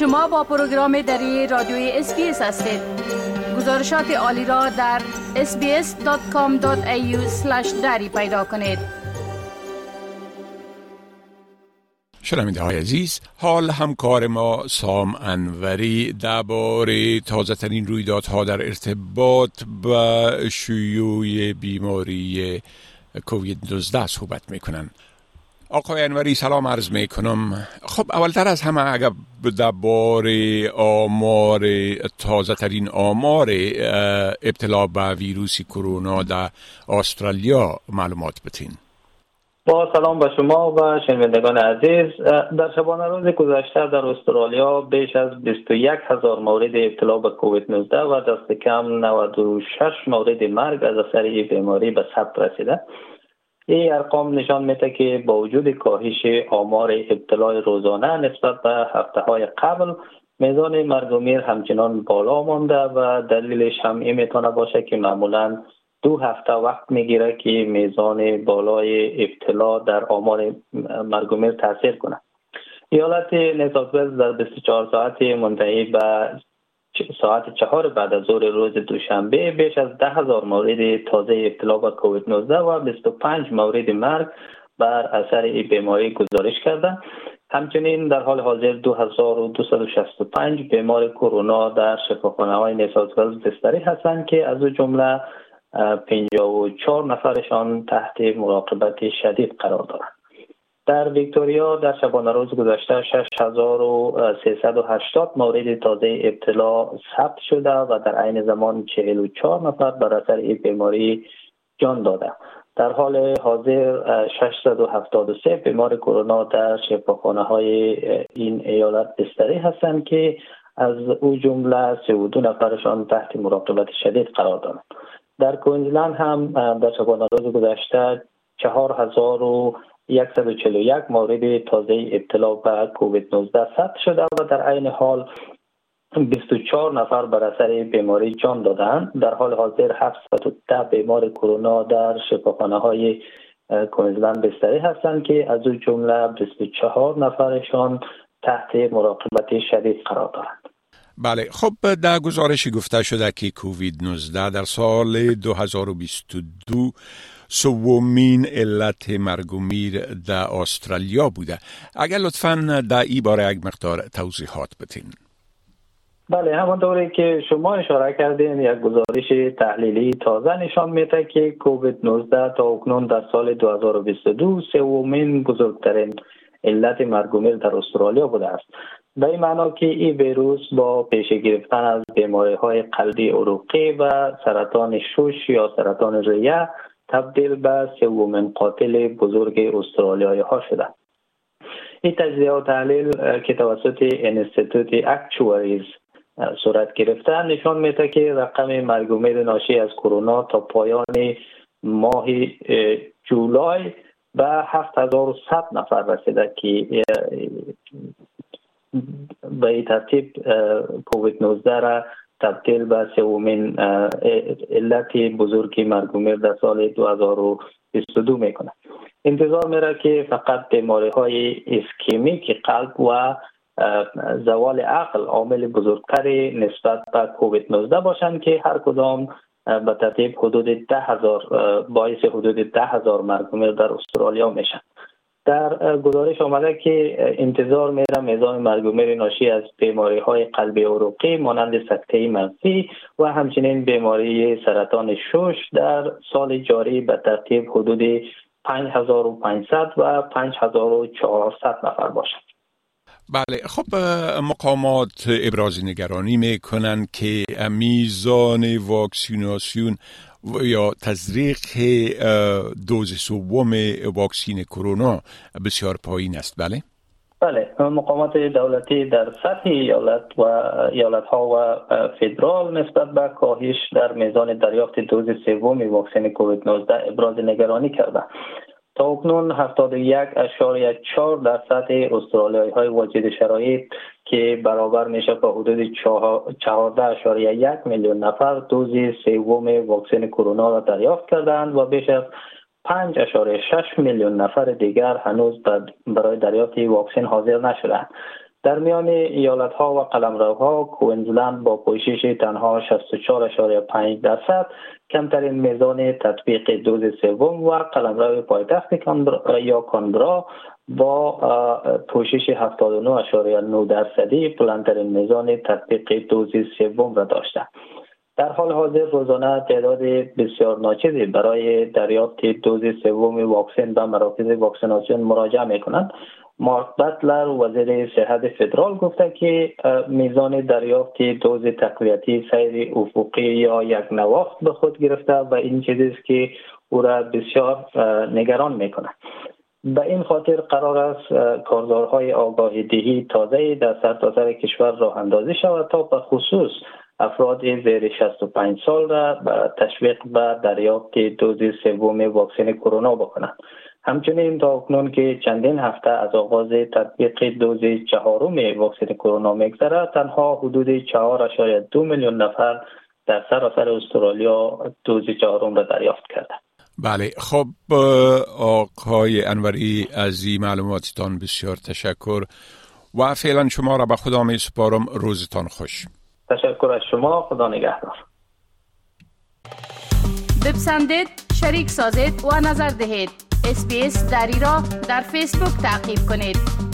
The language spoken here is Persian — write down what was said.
شما با پروگرام دری رادیوی SBS هستید. گزارشات عالی را در sbs.com.au دری پیدا کنید. شنونده های عزیز حال همکار ما سام انوری درباره تازه ترین رویدادها در ارتباط با شیوع بیماری کووید 19 صحبت می‌کنن. آقای انوری سلام عرض می کنم خب اولتر از همه اگر درباره آمار تازه ترین آمار ابتلا به ویروس کرونا در استرالیا معلومات بتین با سلام به شما و شنوندگان عزیز. در شبانه روز گذشته در استرالیا بیش از 21 هزار مورد ابتلا به کووید 19 و دست کم 96 مورد مرگ از اثر بیماری به ثبت رسیده. این ارقام نشان میده که با وجود کاهش آمار ابتلای روزانه نسبت به هفته های قبل میزان مرگ و میر همچنان بالا مانده و دلیلش هم این می‌تونه باشه که معمولا دو هفته وقت می‌گیره که میزان بالای ابتلا در آمار مرگ و میر تاثیر کنه. ایالت نیوساوت در 24 ساعت منتهی به ساعت چهار بعد از ظهر روز دوشنبه بیش از ده هزار مورد تازه ابتلا به کووید 19 و 25 مورد مرگ بر اثر این بیماری گزارش کرده همچنین در حال حاضر 2265 بیمار کرونا در شفاخانه های نیساوت بستری هستند که از جمله 54 نفرشان تحت مراقبت شدید قرار دارند. در ویکتوریا در شبانه روز گذشته 6380 مورد تازه ابتلا ثبت شده و در عین زمان 44 نفر بر اثر این بیماری جان داده. در حال حاضر 673 بیمار کرونا در شفاخانه های این ایالت بستری هستند که از او جمله 32 نفرشان تحت مراقبت شدید قرار دارند. در کوینزلند هم در شبانه روز گذشته 4000 141 مورد تازه ابتلا به کووید 19 ثبت شده و در عین حال 24 نفر بر اثر بیماری جان دادند در حال حاضر 710 بیمار کرونا در شفاخانه های کوینزلند بستری هستند که از او جمله 24 نفرشان تحت مراقبت شدید قرار دارند. بله. خب در گزارشی گفته شده که کووید 19 در سال 2022 سومین علت مرگ و میر در استرالیا بوده. اگر لطفا در ای باره یک مقدار توضیحات بتین بله همانطوری که شما اشاره کردین یک گزارش تحلیلی تازه نشان میده که کووید 19 تا اکنون در سال 2022 سومین بزرگترین علت مرگ میر در استرالیا بوده است. به این معنا که این ویروس با پیش گرفتن از بیماری های قلبی عروقی و سرطان شوش یا سرطان ریه تبدیل به سومین قاتل بزرگ استرالیایی ها شده. این تجزیه و تحلیل که توسط انستیتوت اکچواریز صورت گرفته نشان میده که رقم مرگ ناشی از کرونا تا پایان ماه جولای به 7100 نفر رسیده که به این ترتیب کووید 19 را تبدیل به سومین علت بزرگی مرگومیر در سال 2022 می‌کنه انتظار میره که فقط بیماری های اسکیمیک قلب و زوال عقل عامل بزرگتری نسبت به کووید 19 باشند که هر کدام به ترتیب حدود ده هزار باعث حدود ده هزار در استرالیا میشن. در گزارش آمده که انتظار میره میزان مرگ و ناشی از بیماری های قلبی عروقی مانند سکته منفی و همچنین بیماری سرطان شش در سال جاری به ترتیب حدود 5500 و 5400 نفر باشد. بله خب مقامات ابراز نگرانی می‌کنن که میزان واکسیناسیون یا تزریق دوز سوم واکسین کرونا بسیار پایین است. بله؟ بله مقامات دولتی در سطح ایالت و ایالت ها و فدرال نسبت به کاهش در میزان دریافت دوز سوم واکسن کووید 19 ابراز نگرانی کرده. تا اکنون 71.4 درصد استرالیایی های واجد شرایط که برابر میشه با حدود 14.1 میلیون نفر دوز سوم واکسن کرونا را دریافت کردند و بیش از 5.6 میلیون نفر دیگر هنوز برای دریافت واکسن حاضر نشدند. در میان ایالت ها و قلمروها کوینزلند با پوشش تنها 64.5 درصد کمترین میزان تطبیق دوز سوم و قلمرو پایتخت یا کانبرا با پوشش 79.9 درصدی بلندترین میزان تطبیق دوز سوم را داشته در حال حاضر روزانه تعداد بسیار ناچیزی برای دریافت دوز سوم واکسن به مراکز واکسیناسیون مراجعه می کنند مارک بطلر وزیر صحت فدرال گفته که میزان دریافت دوز تقویتی سیر افقی یا یک نواخت به خود گرفته و این چیزی است که او را بسیار نگران می‌کنه به این خاطر قرار است کارزارهای آگاهی دهی تازه در سرتاسر کشور راه اندازی شود تا به خصوص افراد زیر 65 سال را تشویق به دریافت دوز سوم واکسن کرونا بکنند. همچنین تا اکنون که چندین هفته از آغاز تطبیق دوز چهارم واکسن کرونا میگذره تنها حدود 4.2 میلیون نفر در سراسر استرالیا دوز چهارم را دریافت کرده. بله خب آقای انوری از این معلوماتتان بسیار تشکر و فعلا شما را به خدا می سپارم. روزتان خوش. تشکر از شما. خدا نگهدار. بپسندید شریک سازید و نظر دهید. اسپیس دری را در فیسبوک تعقیب کنید.